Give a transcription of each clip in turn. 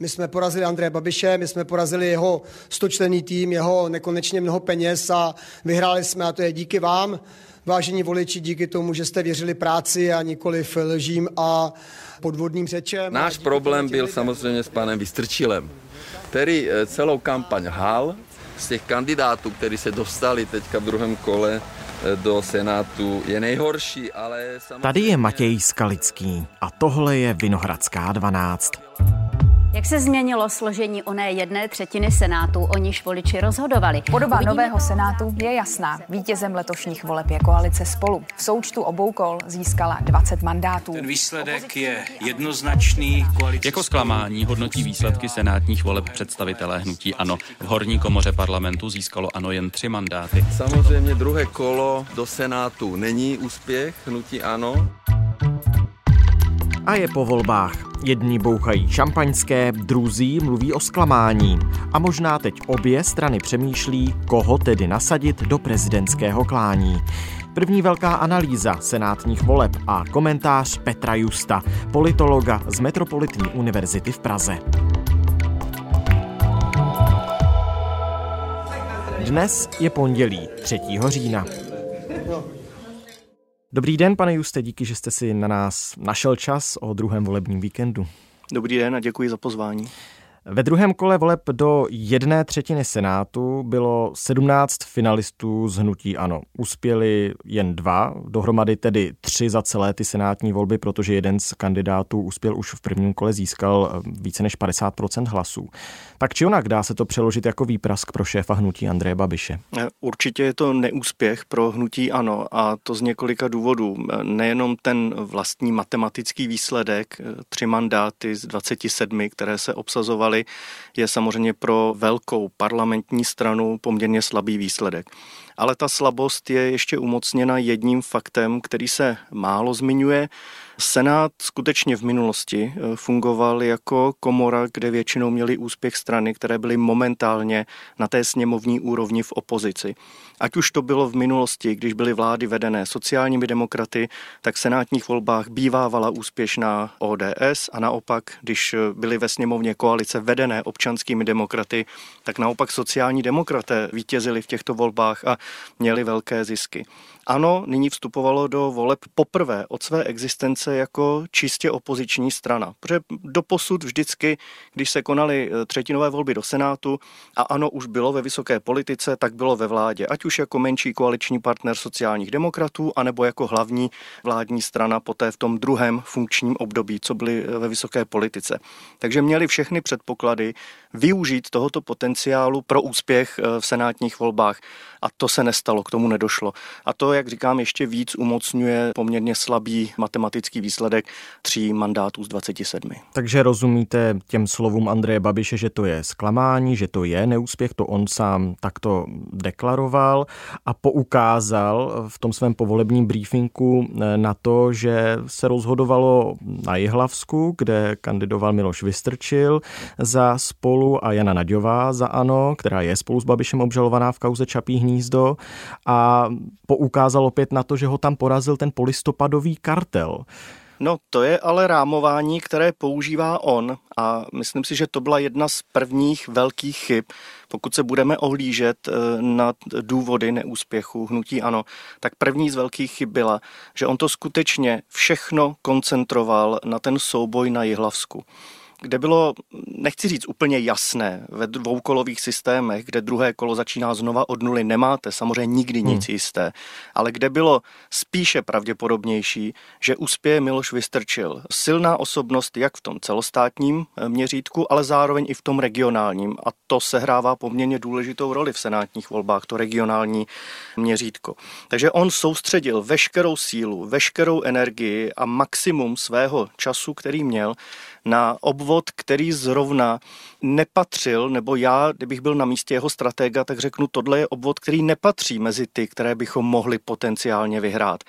My jsme porazili Andreje Babiše, my jsme porazili jeho stočlený tým, jeho nekonečně mnoho peněz a vyhráli jsme a to je díky vám, vážení voliči, díky tomu, že jste věřili práci a nikoli lžím a podvodným řečem. Náš problém byl samozřejmě s panem Vystrčilem, který eh, celou kampaň hal z těch kandidátů, kteří se dostali teďka v druhém kole eh, do Senátu, je nejhorší, ale samozřejmě... Tady je Matěj Skalický a tohle je Vinohradská 12. Jak se změnilo složení oné jedné třetiny Senátu, o níž voliči rozhodovali? Podoba Uvidíme... nového Senátu je jasná. Vítězem letošních voleb je koalice spolu. V součtu obou kol získala 20 mandátů. Ten výsledek je jednoznačný. Koalice jako zklamání hodnotí výsledky senátních voleb představitelé hnutí ANO. V horní komoře parlamentu získalo ANO jen tři mandáty. Samozřejmě druhé kolo do Senátu není úspěch hnutí ANO. A je po volbách. Jedni bouchají šampaňské, druzí mluví o zklamání. A možná teď obě strany přemýšlí, koho tedy nasadit do prezidentského klání. První velká analýza senátních voleb a komentář Petra Justa, politologa z Metropolitní univerzity v Praze. Dnes je pondělí 3. října. Dobrý den, pane Juste, díky, že jste si na nás našel čas o druhém volebním víkendu. Dobrý den a děkuji za pozvání. Ve druhém kole voleb do jedné třetiny Senátu bylo 17 finalistů z hnutí ANO. Uspěli jen dva, dohromady tedy tři za celé ty senátní volby, protože jeden z kandidátů uspěl už v prvním kole, získal eh, více než 50% hlasů. Tak či onak dá se to přeložit jako výprask pro šéfa hnutí Andreje Babiše? Eh, určitě je to neúspěch pro hnutí ANO a to z několika důvodů. Eh, nejenom ten vlastní matematický výsledek, tři mandáty z 27, které se obsazovaly vyhráli, je samozřejmě pro velkou parlamentní stranu poměrně slabý výsledek. Ale ta slabost je ještě umocněna jedním faktem, který se málo zmiňuje, Senát skutečně v minulosti eh, fungoval jako komora, kde většinou měli úspěch strany, které byly momentálně na té sněmovní úrovni v opozici. Ať už to bylo v minulosti, když byly vlády vedené sociálními demokraty, tak v senátních volbách bývávala úspěšná ODS a naopak, když eh, byly ve sněmovně koalice vedené občanskými demokraty, tak naopak sociální demokraté vítězili v těchto volbách a měli velké zisky. Ano, nyní vstupovalo do voleb poprvé od své existence jako čistě opoziční strana. Protože doposud vždycky, když se konaly eh, třetinové volby do Senátu a ano, už bylo ve vysoké politice, tak bylo ve vládě. Ať už jako menší koaliční partner sociálních demokratů, anebo jako hlavní vládní strana poté v tom druhém funkčním období, co byly eh, ve vysoké politice. Takže měli všechny předpoklady využít tohoto potenciálu pro úspěch eh, v senátních volbách. A to se nestalo, k tomu nedošlo. A to, jak říkám, ještě víc umocňuje poměrně slabý matematický výsledek tří mandátů z 27. Takže rozumíte těm slovům Andreje Babiše, že to je zklamání, že to je neúspěch, to on sám takto deklaroval a poukázal v tom svém povolebním briefingu eh, na to, že se rozhodovalo na Jihlavsku, kde kandidoval Miloš Vystrčil za spolu a Jana Naďová za ANO, která je spolu s Babišem obžalovaná v kauze Čapí hnízdo a poukázal opět na to, že ho tam porazil ten polistopadový kartel. No to je ale rámování, které používá on a myslím si, že to byla jedna z prvních velkých chyb. Pokud se budeme ohlížet eh, na důvody neúspěchu hnutí ano, tak první z velkých chyb byla, že on to skutečně všechno koncentroval na ten souboj na Jihlavsku kde bylo, nechci říct úplně jasné, ve dvoukolových systémech, kde druhé kolo začíná znova od nuly, nemáte samozřejmě nikdy nic hmm. jisté, ale kde bylo spíše pravděpodobnější, že uspěje Miloš Vystrčil. Silná osobnost jak v tom celostátním eh, měřítku, ale zároveň i v tom regionálním a to sehrává poměrně důležitou roli v senátních volbách, to regionální měřítko. Takže on soustředil veškerou sílu, veškerou energii a maximum svého času, který měl, na obvod, který zrovna nepatřil, nebo já, kdybych byl na místě jeho stratega, tak řeknu, tohle je obvod, který nepatří mezi ty, které bychom mohli potenciálně vyhrát.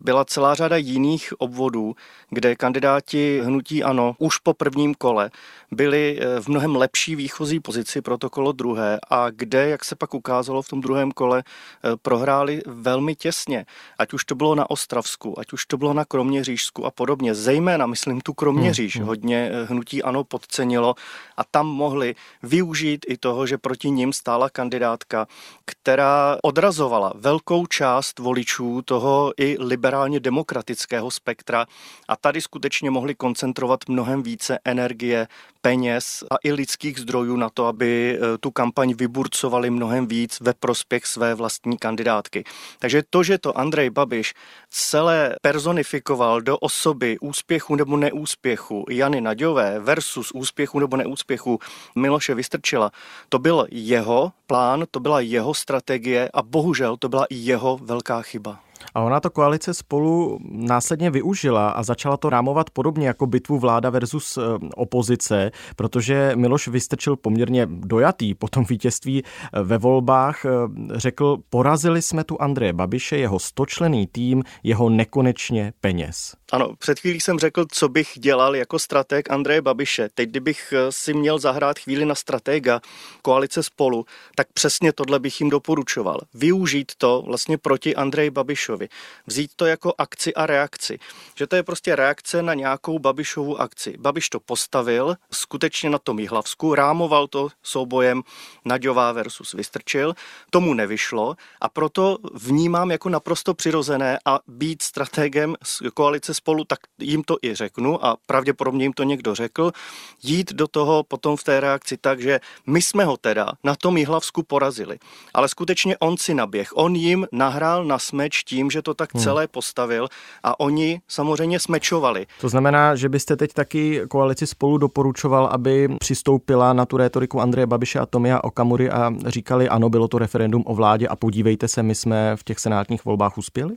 Byla celá řada jiných obvodů, kde kandidáti hnutí ANO už po prvním kole byli eh, v mnohem lepší výchozí pozici pro to kolo druhé a kde, jak se pak ukázalo v tom druhém kole, eh, prohráli velmi těsně. Ať už to bylo na Ostravsku, ať už to bylo na Kroměřížsku a podobně. Zejména, myslím, tu Kroměříž hmm, hmm. hodně hodně hnutí ANO podcenilo a tam mohli využít i toho, že proti ním stála kandidátka, která odrazovala velkou část voličů toho i liberálně demokratického spektra a tady skutečně mohli koncentrovat mnohem více energie, peněz a i lidských zdrojů na to, aby e, tu kampaň vyburcovali mnohem víc ve prospěch své vlastní kandidátky. Takže to, že to Andrej Babiš celé personifikoval do osoby úspěchu nebo neúspěchu Jany Naďové versus úspěchu nebo neúspěchu Miloše Vystrčila, to byl jeho plán, to byla jeho strategie a bohužel to byla i jeho velká chyba. A ona to koalice spolu následně využila a začala to rámovat podobně jako bitvu vláda versus eh, opozice, protože Miloš Vystrčil poměrně dojatý po tom vítězství eh, ve volbách eh, řekl, porazili jsme tu Andreje Babiše, jeho stočlený tým, jeho nekonečně peněz. Ano, před chvílí jsem řekl, co bych dělal jako strateg Andreje Babiše. Teď, kdybych si měl zahrát chvíli na stratega koalice spolu, tak přesně tohle bych jim doporučoval. Využít to vlastně proti Andreji Babišovi Babišovi. Vzít to jako akci a reakci. Že to je prostě reakce na nějakou Babišovu akci. Babiš to postavil, skutečně na tom Jihlavsku, rámoval to soubojem Naďová versus Vystrčil. Tomu nevyšlo a proto vnímám jako naprosto přirozené a být strategem z koalice spolu, tak jim to i řeknu a pravděpodobně jim to někdo řekl, jít do toho potom v té reakci tak, že my jsme ho teda na tom Jihlavsku porazili. Ale skutečně on si naběh, on jim nahrál na smeč tím, že to tak hmm. celé postavil a oni samozřejmě smečovali. To znamená, že byste teď taky koalici spolu doporučoval, aby přistoupila na tu rétoriku Andreje Babiše a Tomia Okamury a říkali, ano, bylo to referendum o vládě a podívejte se, my jsme v těch senátních volbách uspěli?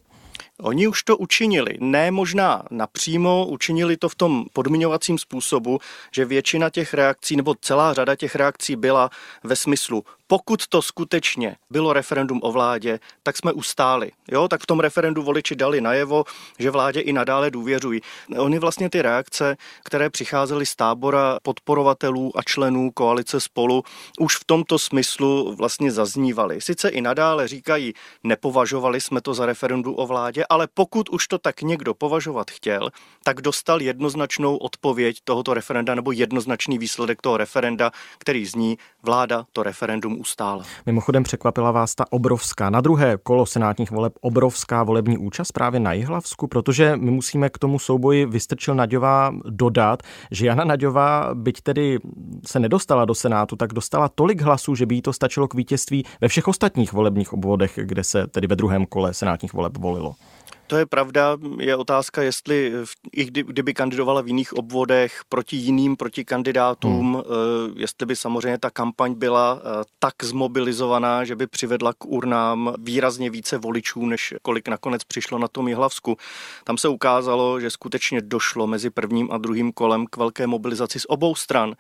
Oni už to učinili, ne možná napřímo, učinili to v tom podmiňovacím způsobu, že většina těch reakcí nebo celá řada těch reakcí byla ve smyslu pokud to skutečně bylo referendum o vládě, tak jsme ustáli. Jo, tak v tom referendu voliči dali najevo, že vládě i nadále důvěřují. Oni vlastně ty reakce, které přicházely z tábora podporovatelů a členů koalice spolu, už v tomto smyslu vlastně zaznívaly. Sice i nadále říkají, nepovažovali jsme to za referendum o vládě, ale pokud už to tak někdo považovat chtěl, tak dostal jednoznačnou odpověď tohoto referenda nebo jednoznačný výsledek toho referenda, který zní, vláda to referendum ustála. Mimochodem překvapila vás ta obrovská, na druhé kolo senátních voleb obrovská volební účast právě na Jihlavsku, protože my musíme k tomu souboji Vystrčil Naďová dodat, že Jana Naďová, byť tedy se nedostala do Senátu, tak dostala tolik hlasů, že by jí to stačilo k vítězství ve všech ostatních volebních obvodech, kde se tedy ve druhém kole senátních voleb volilo. To je pravda, je otázka, jestli i kdy, kdyby kandidovala v jiných obvodech proti jiným proti kandidátům, hmm. Eh, jestli by samozřejmě ta kampaň byla eh, tak zmobilizovaná, že by přivedla k urnám výrazně více voličů, než kolik nakonec přišlo na tom Jihlavsku. Tam se ukázalo, že skutečně došlo mezi prvním a druhým kolem k velké mobilizaci z obou stran.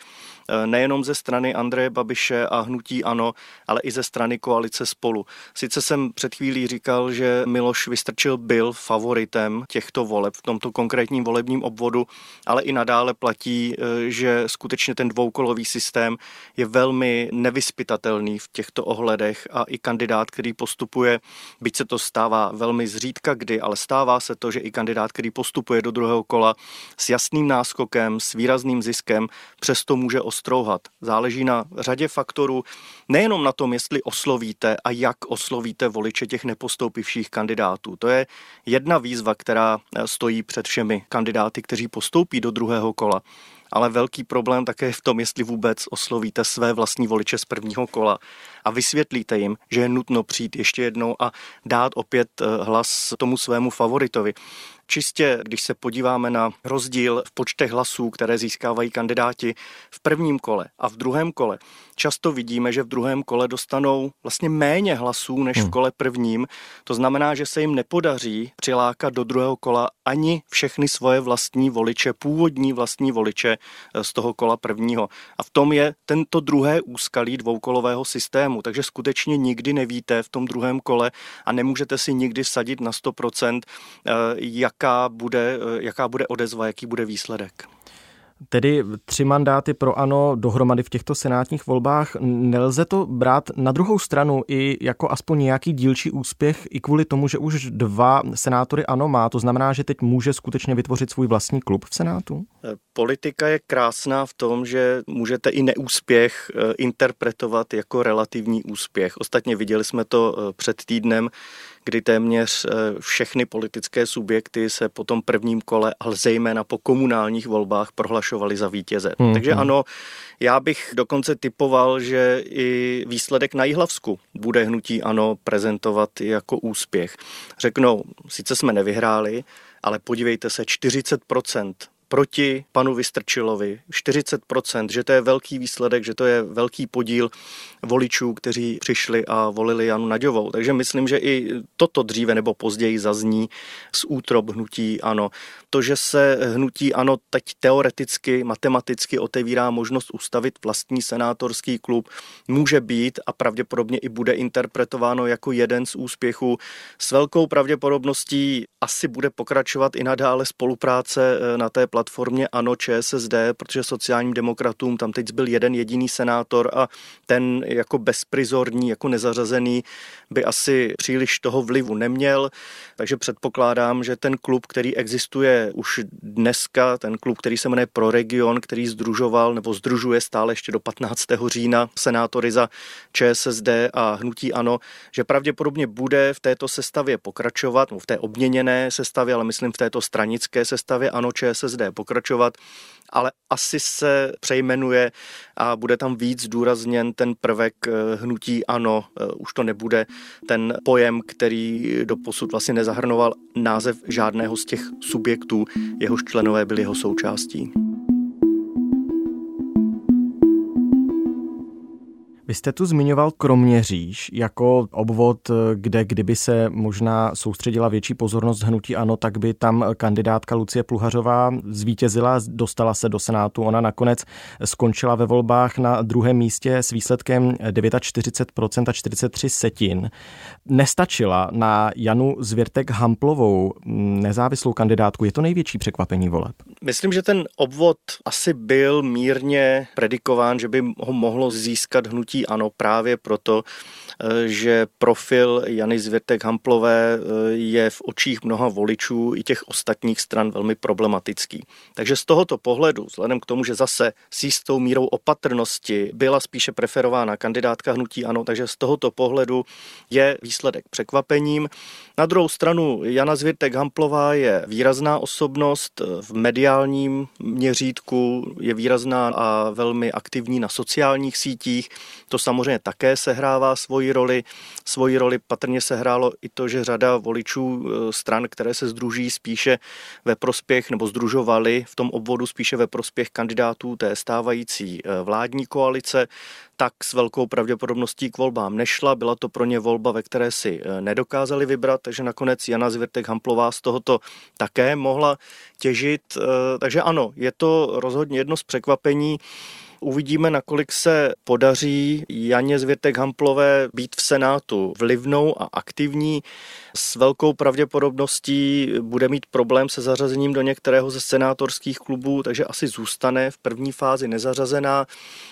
Eh, nejenom ze strany Andreje Babiše a hnutí ANO, ale i ze strany koalice spolu. Sice jsem před chvílí říkal, že Miloš Vystrčil byl favoritem těchto voleb v tomto konkrétním volebním obvodu, ale i nadále platí, eh, že skutečně ten dvoukolový systém je velmi nevyspytatelný v těchto ohledech a i kandidát, který postupuje, byť se to stává velmi zřídka kdy, ale stává se to, že i kandidát, který postupuje do druhého kola s jasným náskokem, s výrazným ziskem, přesto může ostrouhat. Záleží na řadě faktorů, nejenom na tom, jestli oslovíte a jak oslovíte voliče těch nepostoupivších kandidátů. To je jedna výzva, která eh, stojí před všemi kandidáty, kteří postoupí do druhého kola. Ale velký problém také je v tom, jestli vůbec oslovíte své vlastní voliče z prvního kola a vysvětlíte jim, že je nutno přijít ještě jednou a dát opět eh, hlas tomu svému favoritovi. Čistě, když se podíváme na rozdíl v počtech hlasů, které získávají kandidáti v prvním kole a v druhém kole, často vidíme, že v druhém kole dostanou vlastně méně hlasů než v hmm. kole prvním. To znamená, že se jim nepodaří přilákat do druhého kola ani všechny svoje vlastní voliče, původní vlastní voliče eh, z toho kola prvního. A v tom je tento druhé úskalí dvoukolového systému. Takže skutečně nikdy nevíte v tom druhém kole a nemůžete si nikdy sadit na 100%, eh, jaká bude, eh, jaká bude odezva, jaký bude výsledek. Tedy tři mandáty pro ANO dohromady v těchto senátních volbách. Nelze to brát na druhou stranu i jako aspoň nějaký dílčí úspěch i kvůli tomu, že už dva senátory ANO má. To znamená, že teď může skutečně vytvořit svůj vlastní klub v Senátu? Politika je krásná v tom, že můžete i neúspěch eh, interpretovat jako relativní úspěch. Ostatně viděli jsme to eh, před týdnem, kdy téměř eh, všechny politické subjekty se po tom prvním kole, ale zejména po komunálních volbách prohlašovaly za vítěze. Hmm. Takže ano, já bych dokonce typoval, že i výsledek na Jihlavsku bude hnutí ano prezentovat jako úspěch. Řeknou, sice jsme nevyhráli, ale podívejte se, 40% proti panu Vystrčilovi 40%, že to je velký výsledek, že to je velký podíl voličů, kteří přišli a volili Janu Naďovou. Takže myslím, že i toto dříve nebo později zazní z útrop hnutí ano. To, že se hnutí ano teď teoreticky, matematicky otevírá možnost ustavit vlastní senátorský klub, může být a pravděpodobně i bude interpretováno jako jeden z úspěchů. S velkou pravděpodobností asi bude pokračovat i nadále spolupráce eh, na té platformě ANO ČSSD, protože sociálním demokratům tam teď byl jeden jediný senátor a ten jako bezprizorní, jako nezařazený by asi příliš toho vlivu neměl, takže předpokládám, že ten klub, který existuje už dneska, ten klub, který se jmenuje Pro Region, který združoval nebo združuje stále ještě do 15. října senátory za ČSSD a Hnutí ANO, že pravděpodobně bude v této sestavě pokračovat, v té obměněné sestavě, ale myslím v této stranické sestavě ANO ČSSD pokračovat ale asi se přejmenuje a bude tam víc důrazněn ten prvek eh, hnutí ano, eh, už to nebude ten pojem, který do posud vlastně nezahrnoval název žádného z těch subjektů, jehož členové byli jeho součástí. Vy jste tu zmiňoval Kroměříž jako obvod, kde kdyby se možná soustředila větší pozornost hnutí ANO, tak by tam kandidátka Lucie Pluhařová zvítězila, dostala se do Senátu. Ona nakonec skončila ve volbách na druhém místě s výsledkem 49% a 43 setin. Nestačila na Janu Zvěrtek Hamplovou, nezávislou kandidátku. Je to největší překvapení voleb? Myslím, že ten obvod asi byl mírně predikován, že by ho mohlo získat hnutí ano právě proto, eh, že profil Jany Zvěrtek Hamplové eh, je v očích mnoha voličů i těch ostatních stran velmi problematický. Takže z tohoto pohledu, vzhledem k tomu, že zase s jistou mírou opatrnosti byla spíše preferována kandidátka hnutí ano, takže z tohoto pohledu je výsledek překvapením. Na druhou stranu Jana Zvěrtek Hamplová je výrazná osobnost v mediálním měřítku, je výrazná a velmi aktivní na sociálních sítích. To samozřejmě také sehrává svoji roli. Svoji roli patrně sehrálo i to, že řada voličů e, stran, které se združí spíše ve prospěch nebo združovali v tom obvodu spíše ve prospěch kandidátů té stávající e, vládní koalice, tak s velkou pravděpodobností k volbám nešla. Byla to pro ně volba, ve které si e, nedokázali vybrat, takže nakonec Jana Zvěrtek Hamplová z tohoto také mohla těžit. Takže ano, je to rozhodně jedno z překvapení. Uvidíme, nakolik se podaří Janě Zvětek Hamplové být v Senátu vlivnou a aktivní. S velkou pravděpodobností bude mít problém se zařazením do některého ze senátorských klubů, takže asi zůstane v první fázi nezařazená.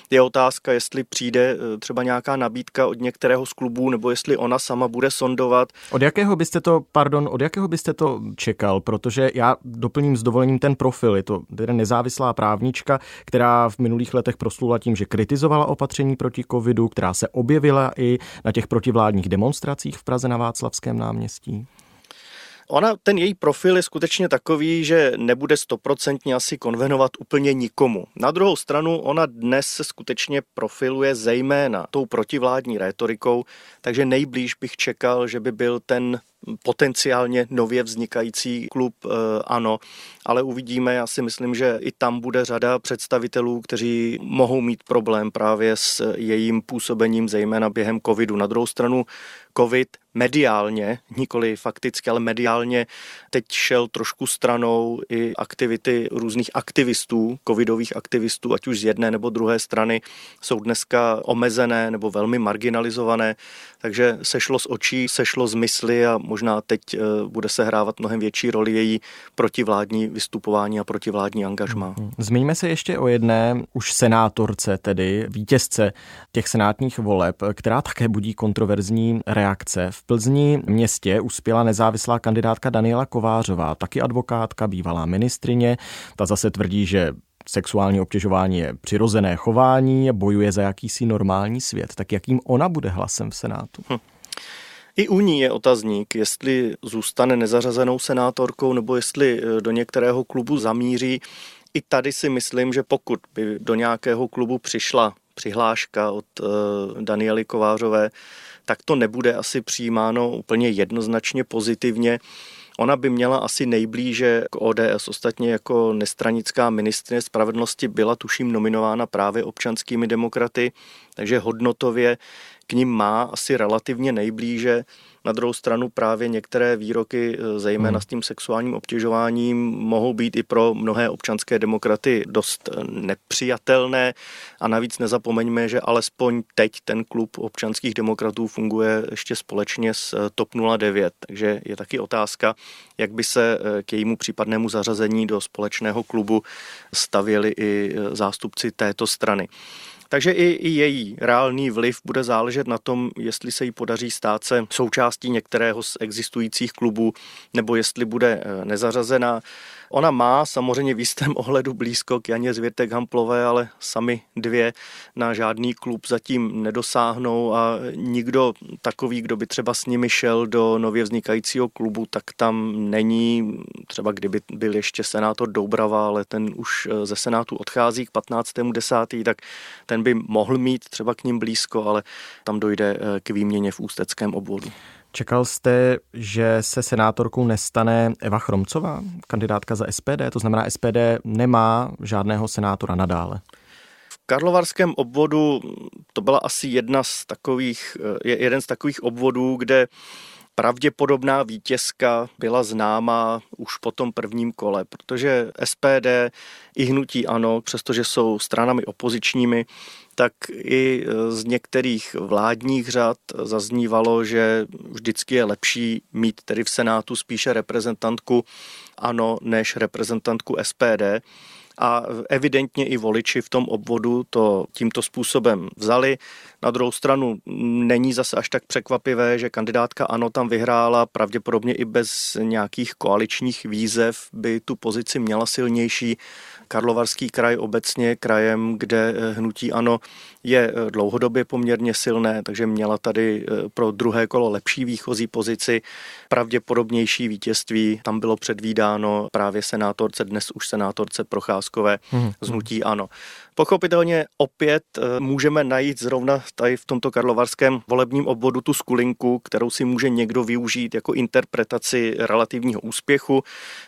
Je otázka, jestli přijde eh, třeba nějaká nabídka od některého z klubů, nebo jestli ona sama bude sondovat. Od jakého byste to, pardon, od jakého byste to čekal? Protože já doplním s dovolením ten profil. Je to teda nezávislá právnička, která v minulých letech proslula tím, že kritizovala opatření proti covidu, která se objevila i na těch protivládních demonstracích v Praze na Václavském náměstí. Ona, ten její profil je skutečně takový, že nebude stoprocentně asi konvenovat úplně nikomu. Na druhou stranu, ona dnes se skutečně profiluje zejména tou protivládní rétorikou, takže nejblíž bych čekal, že by byl ten potenciálně nově vznikající klub eh, ano, ale uvidíme. Já si myslím, že i tam bude řada představitelů, kteří mohou mít problém právě s jejím působením, zejména během covidu. Na druhou stranu covid mediálně, nikoli fakticky, ale mediálně teď šel trošku stranou i aktivity různých aktivistů, covidových aktivistů, ať už z jedné nebo druhé strany, jsou dneska omezené nebo velmi marginalizované, takže sešlo z očí, sešlo z mysli a možná teď eh, bude se hrávat mnohem větší roli její protivládní vystupování a protivládní angažmá. Mhm. Zmiňme se ještě o jedné už senátorce, tedy vítězce těch senátních voleb, která také budí kontroverzní reakce. V Plzni městě uspěla nezávislá kandidátka Daniela Kovářová, taky advokátka, bývalá ministrině. Ta zase tvrdí, že sexuální obtěžování je přirozené chování, bojuje za jakýsi normální svět. Tak jakým ona bude hlasem v Senátu? Hm. I u ní je otazník, jestli zůstane nezařazenou senátorkou nebo jestli eh, do některého klubu zamíří. I tady si myslím, že pokud by do nějakého klubu přišla přihláška od uh, Daniely Kovářové, tak to nebude asi přijímáno úplně jednoznačně pozitivně. Ona by měla asi nejblíže k ODS. Ostatně jako nestranická ministrině spravedlnosti byla tuším nominována právě občanskými demokraty, takže hodnotově k ním má asi relativně nejblíže. Na druhou stranu právě některé výroky, eh, zejména hmm. s tím sexuálním obtěžováním, mohou být i pro mnohé občanské demokraty dost eh, nepřijatelné. A navíc nezapomeňme, že alespoň teď ten klub občanských demokratů funguje ještě společně s eh, TOP 09. Takže je taky otázka, jak by se k jejímu případnému zařazení do společného klubu stavěli i zástupci této strany. Takže i, i její reálný vliv bude záležet na tom, jestli se jí podaří stát se součástí některého z existujících klubů, nebo jestli bude eh, nezařazena. Ona má samozřejmě v jistém ohledu blízko k Janě Zvěrtek Hamplové, ale sami dvě na žádný klub zatím nedosáhnou a nikdo takový, kdo by třeba s nimi šel do nově vznikajícího klubu, tak tam není. Třeba kdyby byl ještě senátor Doubrava, ale ten už eh, ze senátu odchází k 15.10., tak ten by mohl mít třeba k ním blízko, ale tam dojde eh, k výměně v ústeckém obvodu. Čekal jste, že se senátorkou nestane Eva Chromcová, kandidátka za SPD? To znamená, SPD nemá žádného senátora nadále. V Karlovarském obvodu to byla asi jedna z takových, jeden z takových obvodů, kde pravděpodobná vítězka byla známa už po tom prvním kole, protože SPD i hnutí ano, přestože jsou stranami opozičními, tak i z některých vládních řad zaznívalo, že vždycky je lepší mít tedy v Senátu spíše reprezentantku ANO než reprezentantku SPD a evidentně i voliči v tom obvodu to tímto způsobem vzali. Na druhou stranu není zase až tak překvapivé, že kandidátka ANO tam vyhrála, pravděpodobně i bez nějakých koaličních výzev by tu pozici měla silnější. Karlovarský kraj obecně krajem, kde eh, hnutí ANO je eh, dlouhodobě poměrně silné, takže měla tady eh, pro druhé kolo lepší výchozí pozici, pravděpodobnější vítězství. Tam bylo předvídáno právě senátorce, dnes už senátorce Procházkové hmm. z hnutí ANO. Pochopitelně opět eh, můžeme najít zrovna tady v tomto karlovarském volebním obvodu tu skulinku, kterou si může někdo využít jako interpretaci relativního úspěchu.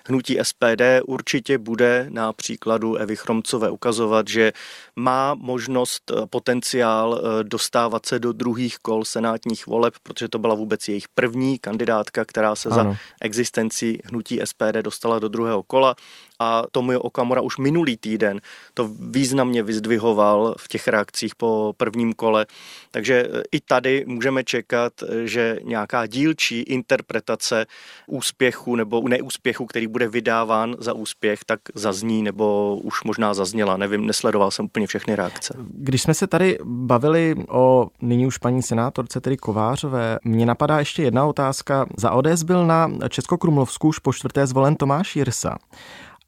Hnutí SPD určitě bude na příkladu Evy Chromcové ukazovat, že má možnost, eh, potenciál eh, dostávat se do druhých kol senátních voleb, protože to byla vůbec jejich první kandidátka, která se ano. za existenci hnutí SPD dostala do druhého kola a Tomio Okamura už minulý týden to významně vyzdvihoval v těch reakcích po prvním kole. Takže e, i tady můžeme čekat, e, že nějaká dílčí interpretace úspěchu nebo neúspěchu, který bude vydáván za úspěch, tak zazní nebo už možná zazněla. Nevím, nesledoval jsem úplně všechny reakce. Když jsme se tady bavili o nyní už paní senátorce, tedy Kovářové, mě napadá ještě jedna otázka. Za ODS byl na Českokrumlovsku už po čtvrté zvolen Tomáš Jirsa.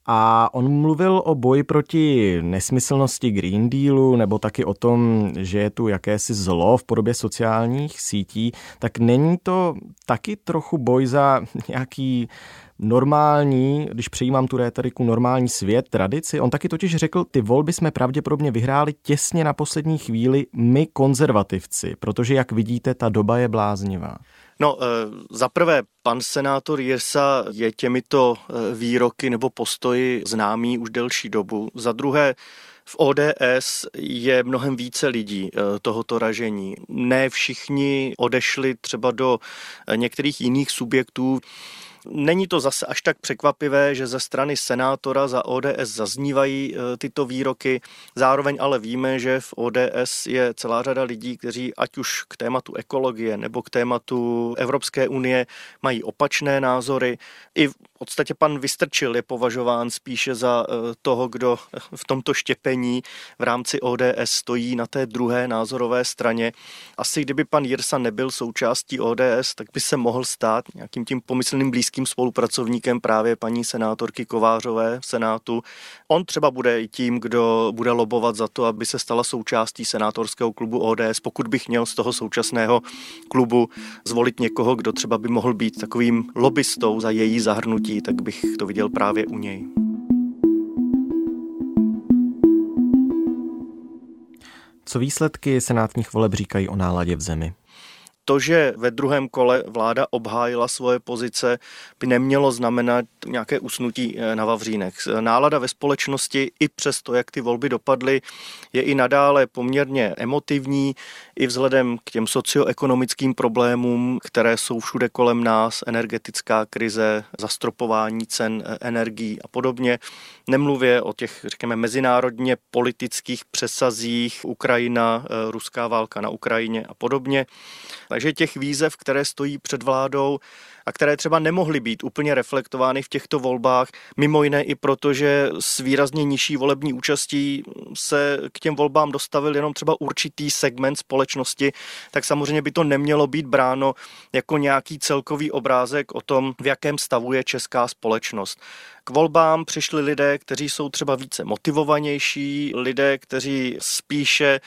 A on mluvil o boji proti nesmyslnosti Green Dealu nebo taky o tom, že je tu jakési zlo v podobě sociálních sítí. Tak není to taky trochu boj za nějaký normální, když přijímám tu rétoriku, normální svět, tradici. On taky totiž řekl, ty volby jsme pravděpodobně vyhráli těsně na poslední chvíli my konzervativci, protože jak vidíte, ta doba je bláznivá. No, eh, za prvé, pan senátor Jirsa je těmito eh, výroky nebo postoji známý už delší dobu. Za druhé, V ODS je mnohem více lidí eh, tohoto ražení. Ne všichni odešli třeba do některých jiných subjektů. Není to zase až tak překvapivé, že ze strany senátora za ODS zaznívají e, tyto výroky. Zároveň ale víme, že v ODS je celá řada lidí, kteří ať už k tématu ekologie nebo k tématu Evropské unie mají opačné názory. I podstatě pan Vystrčil je považován spíše za e, toho, kdo v tomto štěpení v rámci ODS stojí na té druhé názorové straně. Asi kdyby pan Jirsa nebyl součástí ODS, tak by se mohl stát nějakým tím pomyslným blízkým blízkým spolupracovníkem právě paní senátorky Kovářové v Senátu. On třeba bude i tím, kdo bude lobovat za to, aby se stala součástí senátorského klubu ODS, pokud bych měl z toho současného klubu zvolit někoho, kdo třeba by mohl být takovým lobbystou za její zahrnutí, tak bych to viděl právě u něj. Co výsledky senátních voleb říkají o náladě v zemi? To, že ve druhém kole vláda obhájila svoje pozice, by nemělo znamenat nějaké usnutí eh, na Vavřínech. Nálada ve společnosti i přes to, jak ty volby dopadly, je i nadále poměrně emotivní, i vzhledem k těm socioekonomickým problémům, které jsou všude kolem nás, energetická krize, zastropování cen eh, energií a podobně. Nemluvě o těch, řekněme, mezinárodně politických přesazích Ukrajina, eh, ruská válka na Ukrajině a podobně. Takže těch výzev, které stojí před vládou a které třeba nemohly být úplně reflektovány v těchto volbách, mimo jiné i proto, že s výrazně nižší volební účastí se k těm volbám dostavil jenom třeba určitý segment společnosti, tak samozřejmě by to nemělo být bráno jako nějaký celkový obrázek o tom, v jakém stavu je česká společnost. K volbám přišli lidé, kteří jsou třeba více motivovanější, lidé, kteří spíše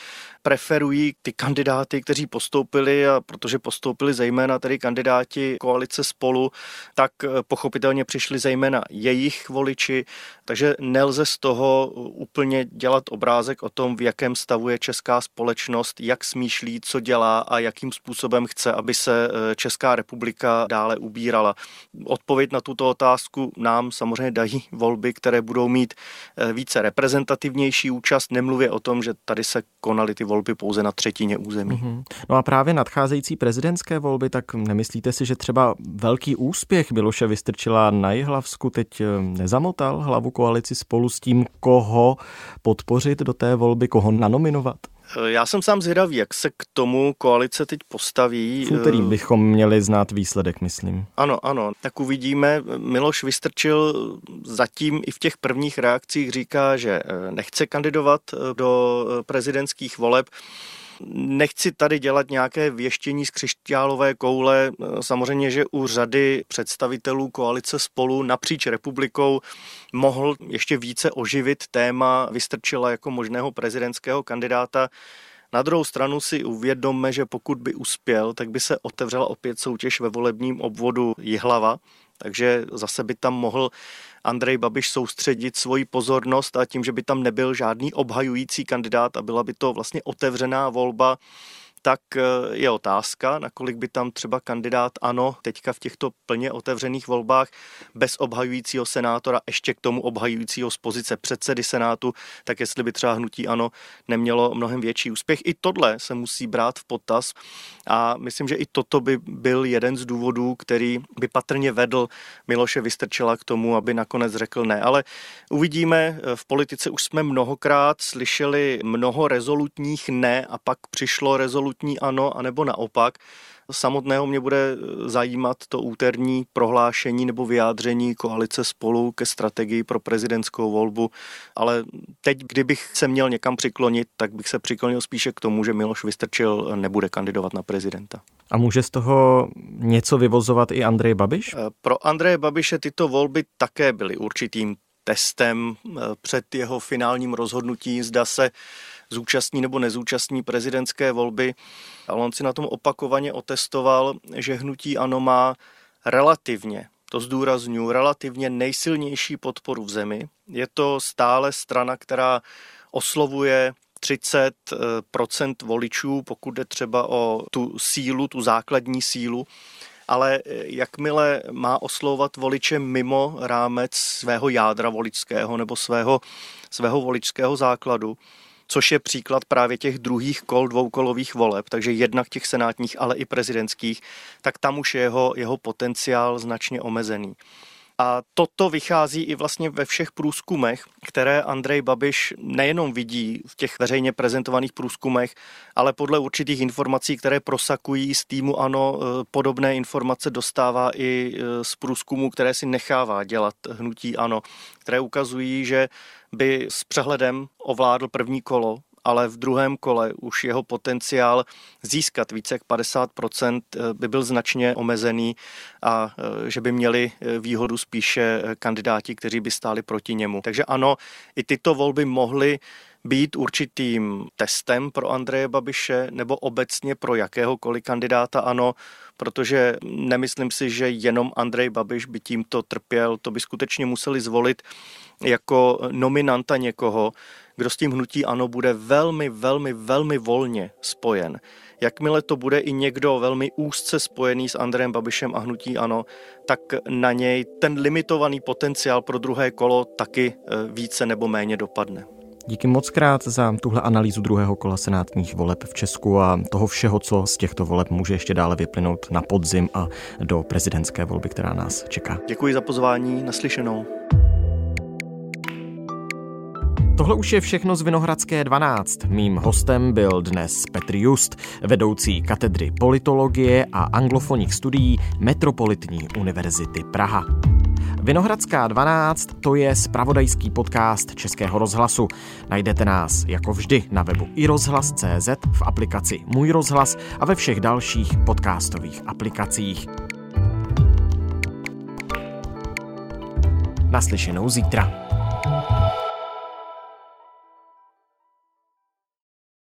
preferují ty kandidáty, kteří postoupili a protože postoupili zejména tedy kandidáti koalice spolu, tak eh, pochopitelně přišli zejména jejich voliči, takže nelze z toho úplně dělat obrázek o tom, v jakém stavu je česká společnost, jak smýšlí, co dělá a jakým způsobem chce, aby se eh, Česká republika dále ubírala. Odpověď na tuto otázku nám samozřejmě dají volby, které budou mít eh, více reprezentativnější účast. Nemluvě o tom, že tady se konaly ty volby pouze na třetině území. Mm-hmm. No a právě nadcházející prezidentské volby, tak nemyslíte si, že třeba velký úspěch Miloše Vystrčila na Jihlavsku teď eh, nezamotal hlavu koalici spolu s tím, koho podpořit do té volby, koho nanominovat? Eh, já jsem sám zvědavý, jak se k tomu koalice teď postaví. V úterý eh, bychom měli znát výsledek, myslím. Ano, ano, tak uvidíme. Miloš Vystrčil zatím i v těch prvních reakcích říká, že nechce kandidovat do prezidentských voleb. Nechci tady dělat nějaké věštění z křišťálové koule. Samozřejmě, že u řady představitelů koalice spolu napříč republikou mohl ještě více oživit téma Vystrčila jako možného prezidentského kandidáta. Na druhou stranu si uvědomme, že pokud by uspěl, tak by se otevřela opět soutěž ve volebním obvodu Jihlava, takže zase by tam mohl Andrej Babiš soustředit svoji pozornost a tím, že by tam nebyl žádný obhajující kandidát a byla by to vlastně otevřená volba, tak eh, je otázka, nakolik by tam třeba kandidát ANO teďka v těchto plně otevřených volbách bez obhajujícího senátora, ještě k tomu obhajujícího z pozice předsedy senátu, tak jestli by třeba hnutí ANO nemělo mnohem větší úspěch. I tohle se musí brát v potaz a myslím, že i toto by byl jeden z důvodů, který by patrně vedl Miloše Vystrčila k tomu, aby nakonec řekl ne. Ale uvidíme, v politice už jsme mnohokrát slyšeli mnoho rezolutních ne a pak přišlo rezolutní absolutní ano, anebo naopak. Samotného mě bude zajímat to úterní prohlášení nebo vyjádření koalice spolu ke strategii pro prezidentskou volbu, ale teď, kdybych se měl někam přiklonit, tak bych se přiklonil spíše k tomu, že Miloš Vystrčil nebude kandidovat na prezidenta. A může z toho něco vyvozovat i Andrej Babiš? Eh, pro Andreje Babiše tyto volby také byly určitým testem eh, před jeho finálním rozhodnutí, zda se zúčastní nebo nezúčastní prezidentské volby, ale on si na tom opakovaně otestoval, že hnutí ANO má relativně, to zdůraznuju, relativně nejsilnější podporu v zemi. Je to stále strana, která oslovuje 30% voličů, pokud jde třeba o tu sílu, tu základní sílu ale jakmile má oslovovat voliče mimo rámec svého jádra voličského nebo svého, svého voličského základu, což je příklad právě těch druhých kol dvoukolových voleb, takže jednak těch senátních, ale i prezidentských, tak tam už je jeho, jeho potenciál značně omezený. A toto vychází i vlastně ve všech průzkumech, které Andrej Babiš nejenom vidí v těch veřejně prezentovaných průzkumech, ale podle určitých informací, které prosakují z týmu ANO, eh, podobné informace dostává i eh, z průzkumu, které si nechává dělat hnutí ANO, které ukazují, že by s přehledem ovládl první kolo ale v druhém kole už jeho potenciál získat více jak 50% eh, by byl značně omezený a eh, že by měli eh, výhodu spíše kandidáti, kteří by stáli proti němu. Takže ano, i tyto volby mohly být určitým testem pro Andreje Babiše nebo obecně pro jakéhokoliv kandidáta ano, protože nemyslím si, že jenom Andrej Babiš by tímto trpěl, to by skutečně museli zvolit jako nominanta někoho, kdo s tím hnutí ano bude velmi, velmi, velmi volně spojen. Jakmile to bude i někdo velmi úzce spojený s Andrejem Babišem a hnutí ano, tak na něj ten limitovaný potenciál pro druhé kolo taky eh, více nebo méně dopadne. Díky moc krát za tuhle analýzu druhého kola senátních voleb v Česku a toho všeho, co z těchto voleb může ještě dále vyplynout na podzim a do prezidentské volby, která nás čeká. Děkuji za pozvání, naslyšenou. Tohle už je všechno z Vinohradské 12. Mým hostem byl dnes Petr Just, vedoucí katedry politologie a anglofonních studií Metropolitní univerzity Praha. Vinohradská 12 to je spravodajský podcast Českého rozhlasu. Najdete nás jako vždy na webu iRozhlas.cz, v aplikaci Můj rozhlas a ve všech dalších podcastových aplikacích. Naslyšenou zítra.